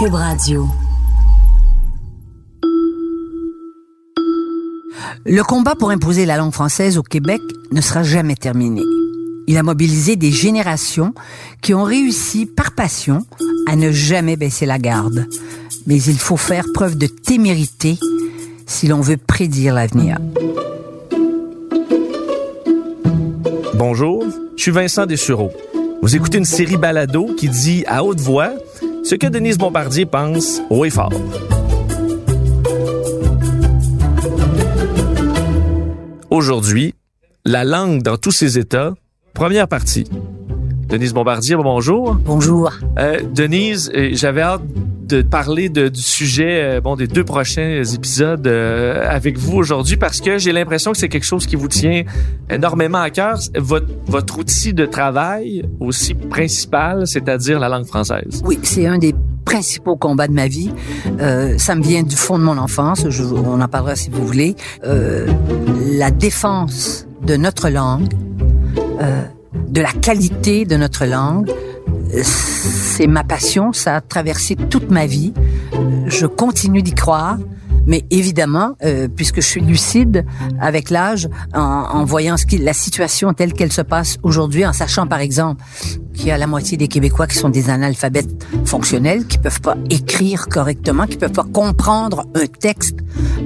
Cube Radio. Le combat pour imposer la langue française au Québec ne sera jamais terminé. Il a mobilisé des générations qui ont réussi par passion à ne jamais baisser la garde. Mais il faut faire preuve de témérité si l'on veut prédire l'avenir. Bonjour, je suis Vincent Dessureau. Vous écoutez une série balado qui dit à haute voix ce que Denise Bombardier pense haut et fort. Aujourd'hui, la langue dans tous ses états, première partie. Denise Bombardier, bonjour. Bonjour. Euh, Denise, euh, j'avais hâte de parler du sujet euh, bon des deux prochains épisodes euh, avec vous aujourd'hui parce que j'ai l'impression que c'est quelque chose qui vous tient énormément à cœur. Votre, outil de travail aussi principal, c'est-à-dire la langue française. Oui, c'est un des principaux combats de ma vie. Euh, ça me vient du fond de mon enfance. On en parlera si vous voulez. La défense de notre langue, de la qualité de notre langue, c'est ma passion. Ça a traversé toute ma vie. Je continue d'y croire. Mais évidemment, euh, puisque je suis lucide avec l'âge, en, en, voyant ce qui, la situation telle qu'elle se passe aujourd'hui, en sachant par exemple qu'il y a la moitié des Québécois qui sont des analphabètes fonctionnels, qui peuvent pas écrire correctement, qui peuvent pas comprendre un texte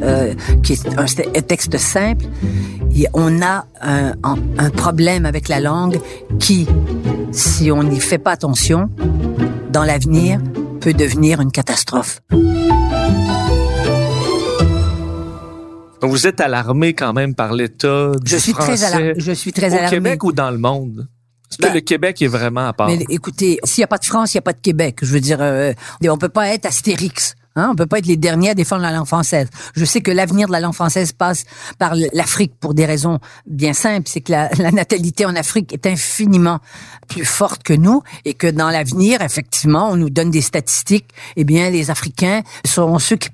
euh, qui est un, texte simple, on a un, un problème avec la langue qui, si on n'y fait pas attention, dans l'avenir, peut devenir une catastrophe. Donc vous êtes alarmé quand même par l'état du je suis français très alarmé. Je suis très au alarmé. Québec ou dans le monde? Est-ce que Ben, le Québec est vraiment à part? Mais écoutez, s'il n'y a pas de France, il n'y a pas de Québec. Je veux dire, euh, on peut pas être Astérix. Hein? On peut pas être les derniers à défendre la langue française. Je sais que l'avenir de la langue française passe par l'Afrique pour des raisons bien simples. C'est que la, natalité en Afrique est infiniment plus forte que nous et que dans l'avenir, effectivement, on nous donne des statistiques. Eh bien, les Africains seront ceux qui,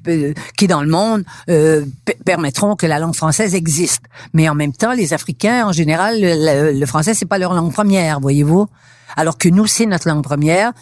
qui dans le monde, euh, permettront que la langue française existe. Mais en même temps, les Africains, en général, le, le français, c'est pas leur langue première, voyez-vous alors que nous, c'est notre langue première.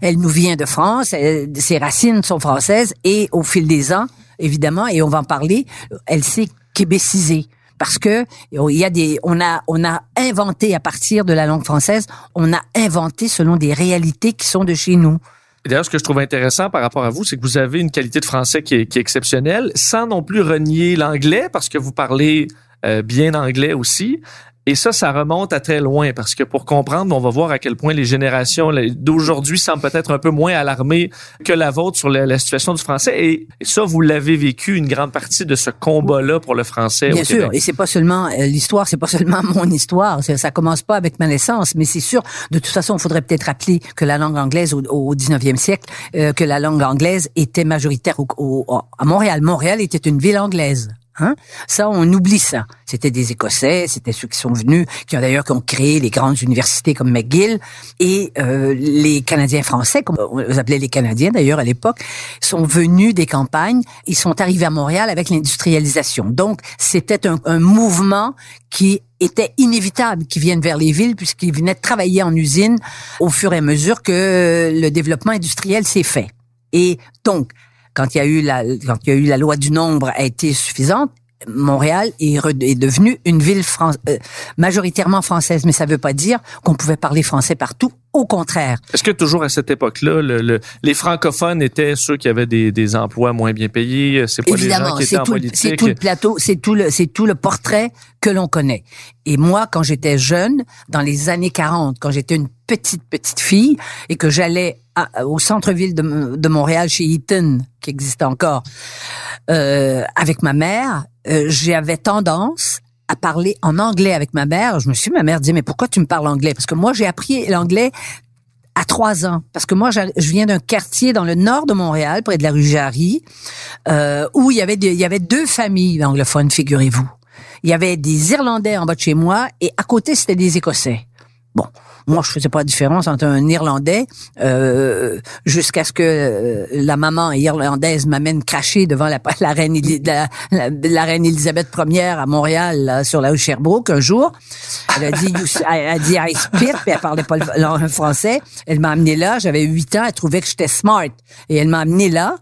Elle nous vient de France, ses racines sont françaises, et au fil des ans, évidemment, et on va en parler, elle s'est québécisée. Parce que il y a des, on a, on a inventé à partir de la langue française, on a inventé selon des réalités qui sont de chez nous. D'ailleurs, ce que je trouve intéressant par rapport à vous, c'est que vous avez une qualité de français qui est, qui est exceptionnelle, sans non plus renier l'anglais, parce que vous parlez euh, bien anglais aussi. Et ça, ça remonte à très loin parce que pour comprendre, on va voir à quel point les générations d'aujourd'hui semblent peut-être un peu moins alarmées que la vôtre sur la, la situation du français. Et, et ça, vous l'avez vécu une grande partie de ce combat-là pour le français. Bien au sûr. Québec. Et c'est pas seulement euh, l'histoire, c'est pas seulement mon histoire. Ça commence pas avec ma naissance, mais c'est sûr. De toute façon, il faudrait peut-être rappeler que la langue anglaise au, au 19e siècle, euh, que la langue anglaise était majoritaire au, au, à Montréal. Montréal était une ville anglaise. Hein? Ça, on oublie ça. C'était des Écossais, c'était ceux qui sont venus, qui ont d'ailleurs ont créé les grandes universités comme McGill, et euh, les Canadiens français, comme on les appelait les Canadiens d'ailleurs à l'époque, sont venus des campagnes. Ils sont arrivés à Montréal avec l'industrialisation. Donc, c'était un, un mouvement qui était inévitable qu'ils viennent vers les villes puisqu'ils venaient travailler en usine au fur et à mesure que le développement industriel s'est fait. Et donc, quand il y a eu la, quand il y a eu la loi du nombre a été suffisante, Montréal est, devenue une ville euh, majoritairement française, mais ça ne veut pas dire qu'on pouvait parler français partout. Au contraire. Est-ce que toujours à cette époque-là, le, le, les francophones étaient ceux qui avaient des, des emplois moins bien payés? C'est pas Évidemment, les gens qui étaient en tout, politique. C'est tout le plateau, c'est tout le, c'est tout le portrait que l'on connaît. Et moi, quand j'étais jeune, dans les années 40, quand j'étais une petite petite fille et que j'allais au centre-ville de, Montréal chez Eaton, qui existe encore, euh, avec ma mère, euh, j'avais tendance à parler en anglais avec ma mère. Je me suis, ma mère disait, mais pourquoi tu me parles anglais? Parce que moi, j'ai appris l'anglais à trois ans. Parce que moi, je viens d'un quartier dans le nord de Montréal, près de la rue Jarry, euh, où il y avait il y avait deux familles anglophones, figurez-vous. Il y avait des Irlandais en bas de chez moi et à côté, c'était des Écossais. Bon, moi, je faisais pas la différence entre un Irlandais euh, jusqu'à ce que euh, la maman irlandaise m'amène cracher devant la, la reine la, la, reine Elisabeth Ier à Montréal sur la rue Sherbrooke un jour. Elle a dit elle a dit I spit, puis elle parlait pas le français. Elle m'a amené là, j'avais 8 ans, elle trouvait que j'étais smart et elle m'a amené là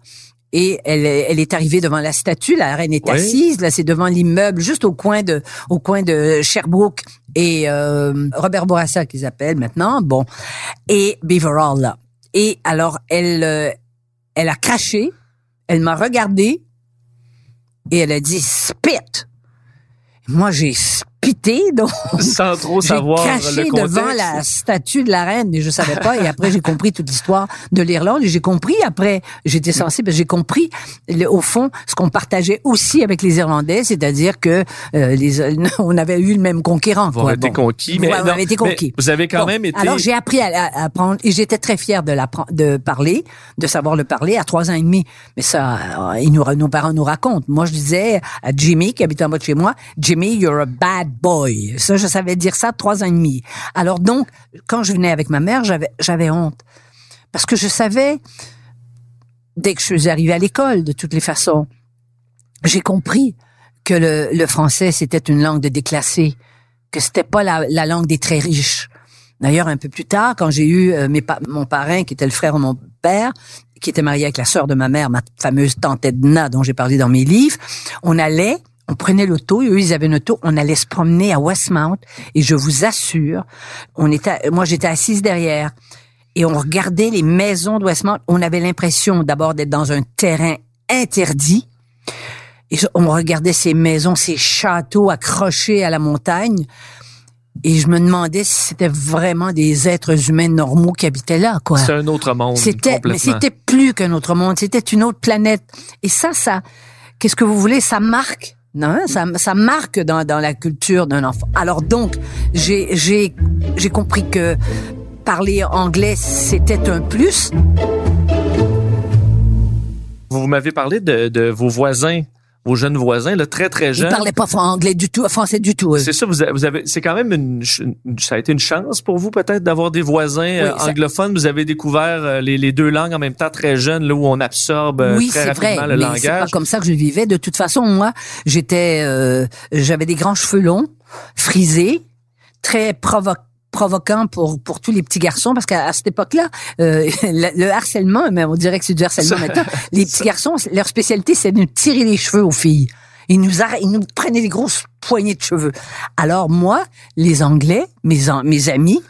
et elle, elle, est arrivée devant la statue. La reine est assise. Là, c'est devant l'immeuble, juste au coin de, au coin de Sherbrooke et euh, Robert Bourassa qu'ils appellent maintenant. Bon, et Beaver Hall là. Et alors, elle, euh, elle a craché. Elle m'a regardé et elle a dit spit. Moi, j'ai pité, donc sans trop savoir craché le devant la statue de la reine, mais je savais pas. Et après, j'ai compris toute l'histoire de l'Irlande. Et j'ai compris après, j'étais sensible, j'ai compris au fond ce qu'on partageait aussi avec les Irlandais, c'est-à-dire que euh, les, on avait eu le même conquérant. Vous avez été conquis, mais, on avait été conquis. vous avez quand même été. Alors j'ai appris à, apprendre et j'étais très fière de de parler, de savoir le parler à trois ans et demi. Mais ça, euh, nous, nos parents nous racontent. Moi, je disais à Jimmy qui habite en bas de chez moi, Jimmy, you're a bad boy. Ça, je savais dire ça trois ans et demi. Alors donc, quand je venais avec ma mère, j'avais, j'avais honte. Parce que je savais, dès que je suis arrivée à l'école, de toutes les façons, j'ai compris que le, le français, c'était une langue de déclassés, que c'était pas la, la langue des très riches. D'ailleurs, un peu plus tard, quand j'ai eu euh, mes mon parrain, qui était le frère de mon père, qui était marié avec la sœur de ma mère, ma fameuse tante Edna, dont j'ai parlé dans mes livres, on allait on prenait l'auto, eux ils avaient une auto, on allait se promener à Westmount et je vous assure, on était, moi j'étais assise derrière et on regardait les maisons de Westmount. On avait l'impression d'abord d'être dans un terrain interdit. Et on regardait ces maisons, ces châteaux accrochés à la montagne. Et je me demandais si c'était vraiment des êtres humains normaux qui habitaient là, quoi. C'est un autre monde. C'était, mais c'était plus qu'un autre monde. C'était une autre planète. Et ça, ça, qu'est-ce que vous voulez? Ça marque non, ça, ça marque dans, la culture d'un enfant. Alors donc, j'ai, compris que parler anglais, c'était un plus. Vous m'avez parlé de vos voisins vos jeunes voisins, là, très très jeunes. Ils parlaient pas anglais du tout, français du tout. C'est ça, vous avez, c'est quand même une, ça a été une chance pour vous peut-être d'avoir des voisins euh, anglophones. Vous avez découvert euh, les, les, deux langues en même temps très jeunes, là où on absorbe euh, oui, très rapidement vrai, le mais langage. C'est pas comme ça que je vivais. De toute façon, moi, j'étais, j'avais des grands cheveux longs, frisés, très provoquants provoquant pour pour tous les petits garçons parce qu'à cette époque-là, euh, le, harcèlement, mais on dirait que c'est du harcèlement maintenant. Les petits garçons, leur spécialité, c'est de tirer les cheveux aux filles. Ils nous, ils nous prenaient des grosses poignées de cheveux. Alors moi, les Anglais, mes, mes amis,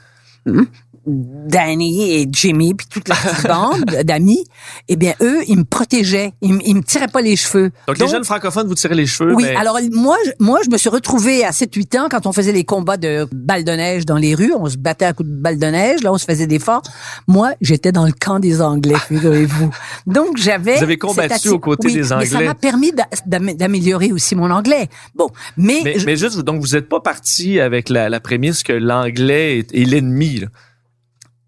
hmm, Danny et Jimmy puis toute la petite bande d'amis, eh bien eux, ils me protégeaient, ils, ils me tiraient pas les cheveux. Donc, les jeunes francophones vous tirez les cheveux. Oui, mais... alors moi, je, moi je me suis retrouvée à 7-8 ans quand on faisait les combats de balles de neige dans les rues, on se battait à coups de balles de neige, là on se faisait des forts. Moi, j'étais dans le camp des Anglais, figurez-vous. Donc j'avais Vous avez combattu aux côtés des Anglais. Mais ça m'a permis d'améliorer aussi mon anglais. Bon, mais mais, mais juste donc vous êtes pas parti avec la, la prémisse que l'anglais est, est l'ennemi.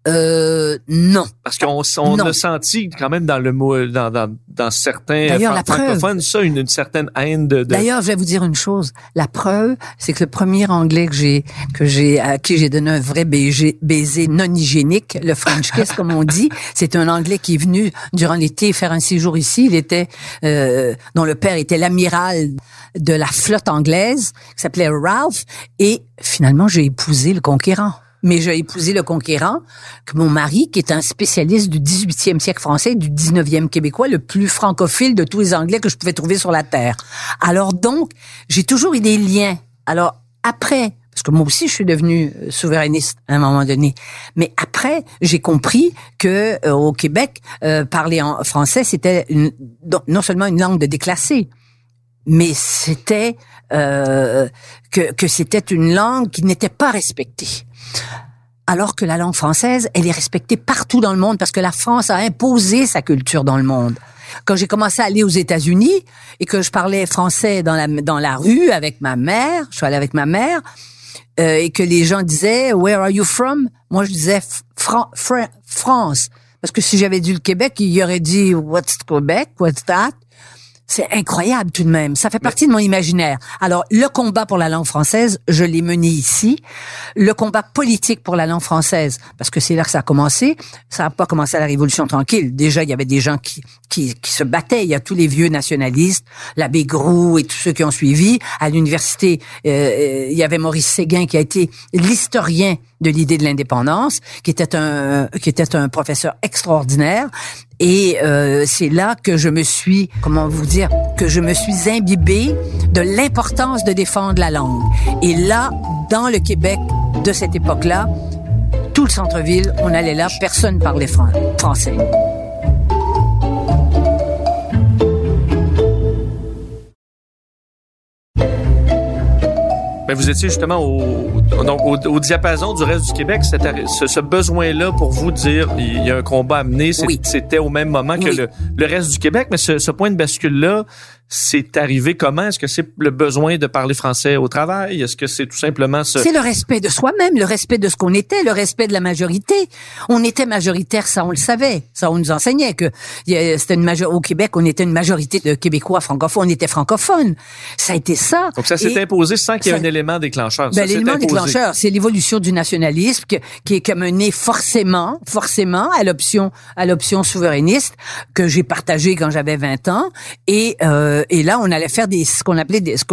Euh, non. Parce qu'on on a senti quand même dans le mot, dans, dans, dans certains francophones, ça, une, une, certaine haine de, de... D'ailleurs, je vais vous dire une chose. La preuve, c'est que le premier anglais que j'ai, que j'ai, à qui j'ai donné un vrai baiser, baiser non hygiénique, le French kiss, comme on dit, c'est un anglais qui est venu durant l'été faire un séjour ici. Il était, euh, dont le père était l'amiral de la flotte anglaise, qui s'appelait Ralph, et finalement, j'ai épousé le conquérant mais j'ai épousé le conquérant, que mon mari, qui est un spécialiste du 18e siècle français, du 19e québécois, le plus francophile de tous les Anglais que je pouvais trouver sur la terre. Alors donc, j'ai toujours eu des liens. Alors après, parce que moi aussi je suis devenu euh, souverainiste à un moment donné, mais après j'ai compris que euh, au Québec, euh, parler en français c'était non seulement une langue de déclassé, mais c'était euh, que, que c'était une langue qui n'était pas respectée alors que la langue française, elle est respectée partout dans le monde parce que la France a imposé sa culture dans le monde. Quand j'ai commencé à aller aux États-Unis et que je parlais français dans la dans la rue avec ma mère, je suis allée avec ma mère euh, et que les gens disaient Where are you from? Moi je disais France. Parce que si j'avais dit le Québec, il y aurait dit What's Quebec What's that? C'est incroyable tout de même. Ça fait partie de mon imaginaire. Alors, le combat pour la langue française, je l'ai mené ici. Le combat politique pour la langue française, parce que c'est là que ça a commencé. Ça n'a pas commencé à la Révolution tranquille. Déjà, il y avait des gens qui, qui, qui se battaient. Il y a tous les vieux nationalistes, l'abbé Groux et tous ceux qui ont suivi. À l'université, euh, euh il y avait Maurice Séguin qui a été l'historien de l'idée de l'indépendance, qui était un qui était un professeur extraordinaire. Et euh, c'est là que je me suis, comment vous dire, que je me suis imbibée de l'importance de défendre la langue. Et là, dans le Québec de cette époque-là, tout le centre-ville, on allait là, personne parlait français. Mais vous étiez justement au, donc au, diapason du reste du Québec. Ce, ce besoin-là pour vous dire il y a un combat à mener, c'était au même moment que le, le, reste du Québec. Mais ce, ce point de bascule-là, c'est arrivé comment? Est-ce que c'est le besoin de parler français au travail? Est-ce que c'est tout simplement ce... C'est le respect de soi-même, le respect de ce qu'on était, le respect de la majorité. On était majoritaire, ça on le savait. Ça on nous enseignait que c'était une major... au Québec, on était une majorité de Québécois francophones, on était francophones. Ça a été ça. Donc ça s'est imposé sans qu'il y ait un élément déclencheur. Ben, l'élément déclencheur, c'est l'évolution du nationalisme qui, qui a mené forcément, forcément à l'option à l'option souverainiste que j'ai partagée quand j'avais 20 ans et euh, euh, et là, on allait faire des ce qu'on appelait des ce,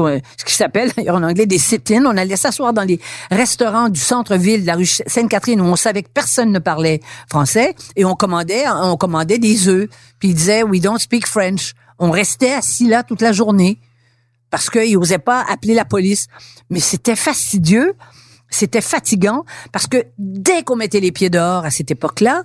qui s'appelle en anglais des sit-ins. On allait s'asseoir dans les restaurants du centre-ville de la rue Sainte-Catherine où on savait que personne ne parlait français et on commandait on commandait des œufs. Puis ils disaient we don't speak French. On restait assis là toute la journée parce qu'ils n'osaient pas appeler la police. Mais c'était fastidieux, c'était fatigant parce que dès qu'on mettait les pieds dehors à cette époque-là,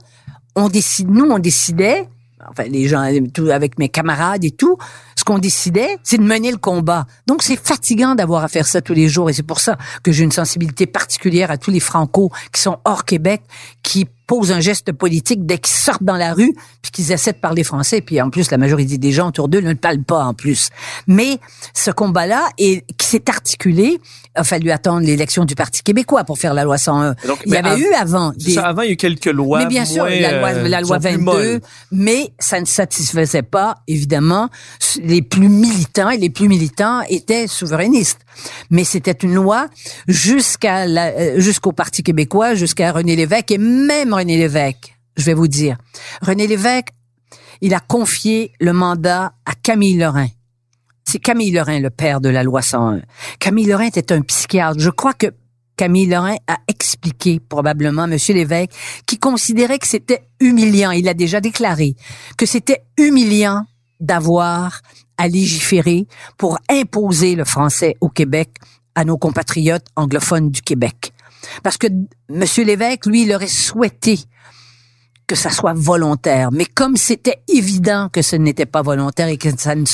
on décide, nous on décidait enfin les gens tout avec mes camarades et tout, ce qu'on décidait, c'est de mener le combat. Donc c'est fatigant d'avoir à faire ça tous les jours et c'est pour ça que j'ai une sensibilité particulière à tous les Franco qui sont hors Québec, qui posent un geste politique dès qu'ils sortent dans la rue, puis qu'ils essaient de parler français, puis en plus la majorité des gens autour d'eux ne parlent pas en plus. Mais ce combat-là, et qui s'est articulé, a fallu attendre l'élection du Parti québécois pour faire la loi 101. il y avait eu avant des... avant, il y a eu quelques lois. Mais bien sûr, la loi, la loi 22, mais ça ne satisfaisait pas, évidemment, les plus militants, et les plus militants étaient souverainistes. Mais c'était une loi jusqu'à euh, jusqu'au Parti québécois, jusqu'à René Lévesque et même René Lévesque, je vais vous dire. René Lévesque, il a confié le mandat à Camille Lorrain. C'est Camille Lorrain, le père de la loi 101. Camille Lorrain était un psychiatre. Je crois que Camille Lorrain a expliqué probablement Monsieur Lévesque qui considérait que c'était humiliant. Il a déjà déclaré que c'était humiliant d'avoir à légiférer pour imposer le français au Québec à nos compatriotes anglophones du Québec. Parce que M. Lévesque, lui, il aurait souhaité que ça soit volontaire. Mais comme c'était évident que ce n'était pas volontaire et que ça ne...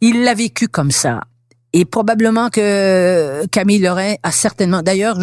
Il l'a vécu comme ça. Et probablement que Camille Lorrain a certainement, d'ailleurs,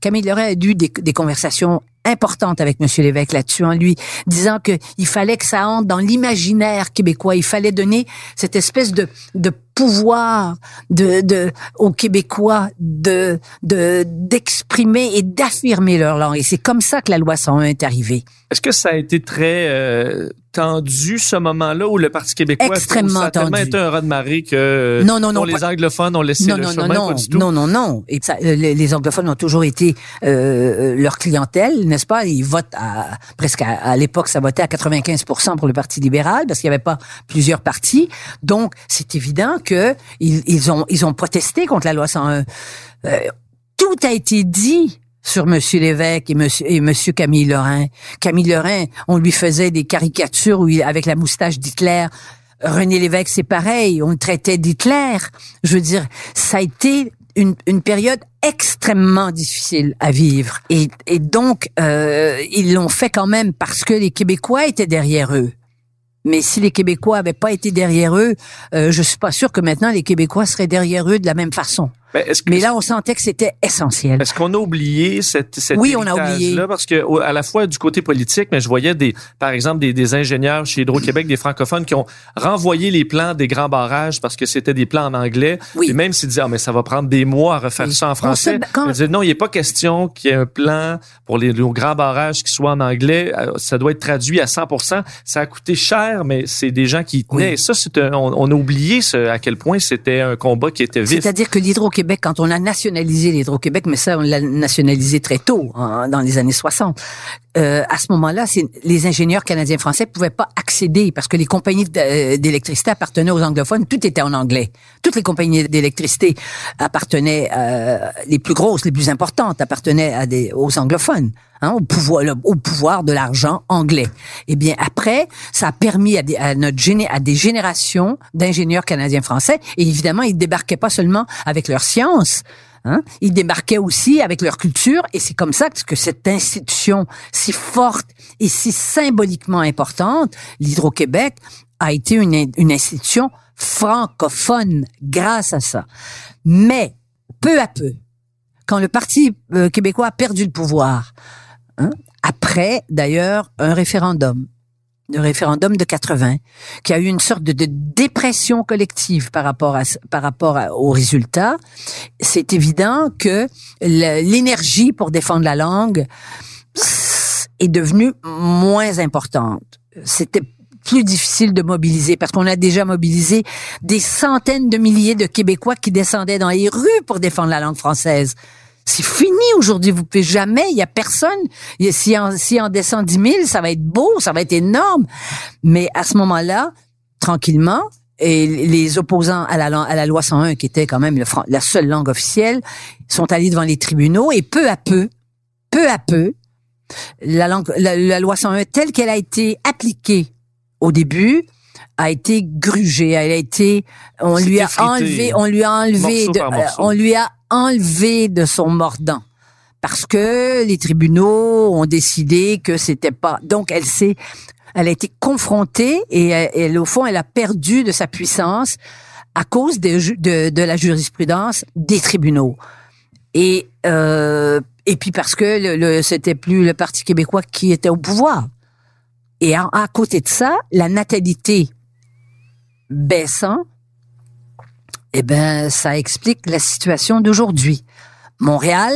Camille Lorrain a dû des conversations importante avec Monsieur l'évêque là-dessus, en lui disant que il fallait que ça entre dans l'imaginaire québécois. Il fallait donner cette espèce de, de pouvoir de, de, aux Québécois de, de, d'exprimer et d'affirmer leur langue. Et c'est comme ça que la loi 101 est arrivée. Est-ce que ça a été très euh, tendu ce moment-là où le Parti québécois extrêmement a tellement été un raz de marée que non, non, non, les anglophones ont laissé non, le non, chemin non, pas du tout? Non, non, non. Et ça, les, les, anglophones ont toujours été euh, leur clientèle, n'est-ce pas? Ils votent à, presque à, à l'époque, ça votait à 95 pour le Parti libéral parce qu'il n'y avait pas plusieurs partis. Donc, c'est évident que ils, ils, ont ils ont protesté contre la loi 101. Euh, tout a été dit sur Monsieur Lévesque et Monsieur et Monsieur Camille Lorrain. Camille Lorrain, on lui faisait des caricatures où il, avec la moustache d'Hitler. René Lévesque, c'est pareil, on le traitait d'Hitler. Je veux dire, ça a été une, une période extrêmement difficile à vivre. Et, et donc, euh, ils l'ont fait quand même parce que les Québécois étaient derrière eux. Mais si les Québécois avaient pas été derrière eux, euh, je suis pas sûr que maintenant les Québécois seraient derrière eux de la même façon. Ben, est-ce que- Mais là, on sentait que c'était essentiel. Est-ce qu'on a oublié cette, cette Oui, on a oublié. là parce que à la fois du côté politique, mais je voyais des, par exemple, des, des ingénieurs chez Hydro-Québec, des francophones qui ont renvoyé les plans des grands barrages parce que c'était des plans en anglais. Oui. Et même s'ils disaient, ah, mais ça va prendre des mois à refaire Oui. ça en français. se- quand- Ils disaient, non, il n'est pas question qu'il y ait un plan pour les, grands barrages qui soit en anglais. Euh, Ça doit être traduit à 100%. Ça a coûté cher, mais c'est des gens qui y tenaient. Oui. Et ça, c'est un- on, on a oublié ce, à quel point c'était un combat qui était vif. C'est-à-dire que l'Hydro-Québec, quand on a nationalisé l'Hydro-Québec, mais ça, on l'a nationalisé très tôt, hein, dans les années 60, euh, à ce moment-là, les ingénieurs canadiens-français pouvaient pas accéder parce que les compagnies euh, d'électricité appartenaient aux anglophones. Tout était en anglais. Toutes les compagnies d'électricité appartenaient, euh, les plus grosses, les plus importantes, appartenaient à des, aux anglophones. Hein, au pouvoir, au pouvoir de l'argent anglais. Eh bien, après, ça a permis à des, à notre à des générations d'ingénieurs canadiens-français, et évidemment, ils débarquaient pas seulement avec leur science, Hein? Ils débarquaient aussi avec leur culture et c'est comme ça que cette institution si forte et si symboliquement importante, l'Hydro-Québec, a été une, une institution francophone grâce à ça. Mais peu à peu, quand le Parti euh, québécois a perdu le pouvoir, hein, après d'ailleurs un référendum, le référendum de 80, qui a eu une sorte de, dépression collective par rapport à par rapport aux résultats, c'est évident que l'énergie pour défendre la langue est devenue moins importante. C'était plus difficile de mobiliser parce qu'on a déjà mobilisé des centaines de milliers de Québécois qui descendaient dans les rues pour défendre la langue française. C'est fini aujourd'hui. Vous pouvez jamais. Il y a personne. Si en, si en descend 10 000, ça va être beau, ça va être énorme. Mais à ce moment-là, tranquillement, et les opposants à la, à la loi 101, qui était quand même le la seule langue officielle, sont allés devant les tribunaux et peu à peu, peu à peu, la, langue, la, la loi 101 telle qu'elle a été appliquée au début a été grugée, elle a été, on lui a effrité. enlevé, on lui a enlevé, de- on lui a enlevé de son mordant parce que les tribunaux ont décidé que c'était pas. Donc elle s'est, elle a été confrontée et elle, au fond elle a perdu de sa puissance à cause de la jurisprudence des tribunaux. Et euh, et puis parce que le, le- c'était plus le Parti québécois qui était au pouvoir. Et à, à côté de ça, la natalité baissant, eh ben ça explique la situation d'aujourd'hui. Montréal,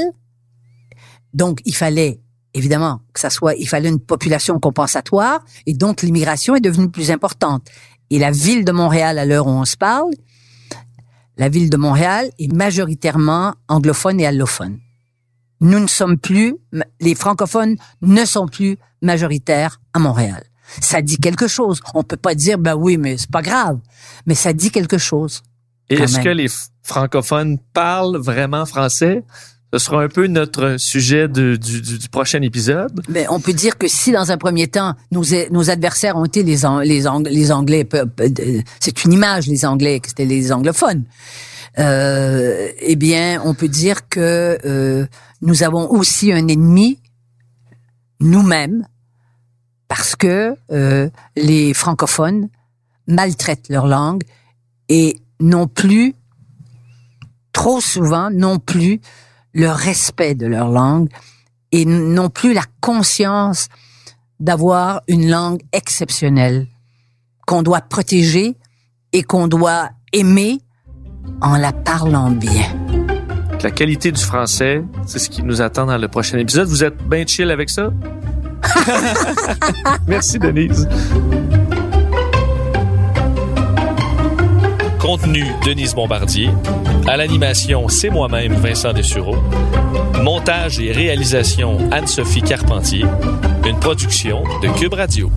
donc il fallait évidemment que ça soit, il fallait une population compensatoire et donc l'immigration est devenue plus importante. Et la ville de Montréal, à l'heure où on se parle, la ville de Montréal est majoritairement anglophone et allophone. Nous ne sommes plus, les francophones ne sont plus majoritaires à Montréal. Ça dit quelque chose. On peut pas dire, ben oui, mais c'est pas grave. Mais ça dit quelque chose. Est-ce que les francophones parlent vraiment français? Ce sera un peu notre sujet de- du, du- du prochain épisode. Ben, on peut dire que si dans un premier temps nos, nos adversaires ont été les, les, Ang- les Anglais, c'est une image les Anglais que c'était les anglophones. Euh, eh bien, on peut dire que euh, nous avons aussi un ennemi nous-mêmes parce que euh, les francophones maltraitent leur langue et non plus trop souvent non plus le respect de leur langue et non plus la conscience d'avoir une langue exceptionnelle qu'on doit protéger et qu'on doit aimer en la parlant bien. La qualité du français, c'est ce qui nous attend dans le prochain épisode. Vous êtes bien chill avec ça? Merci, Denise. Contenu, Denise Bombardier. À l'animation, c'est moi-même, Vincent Dessureau. Montage et réalisation, Anne-Sophie Carpentier. Une production de Cube Radio.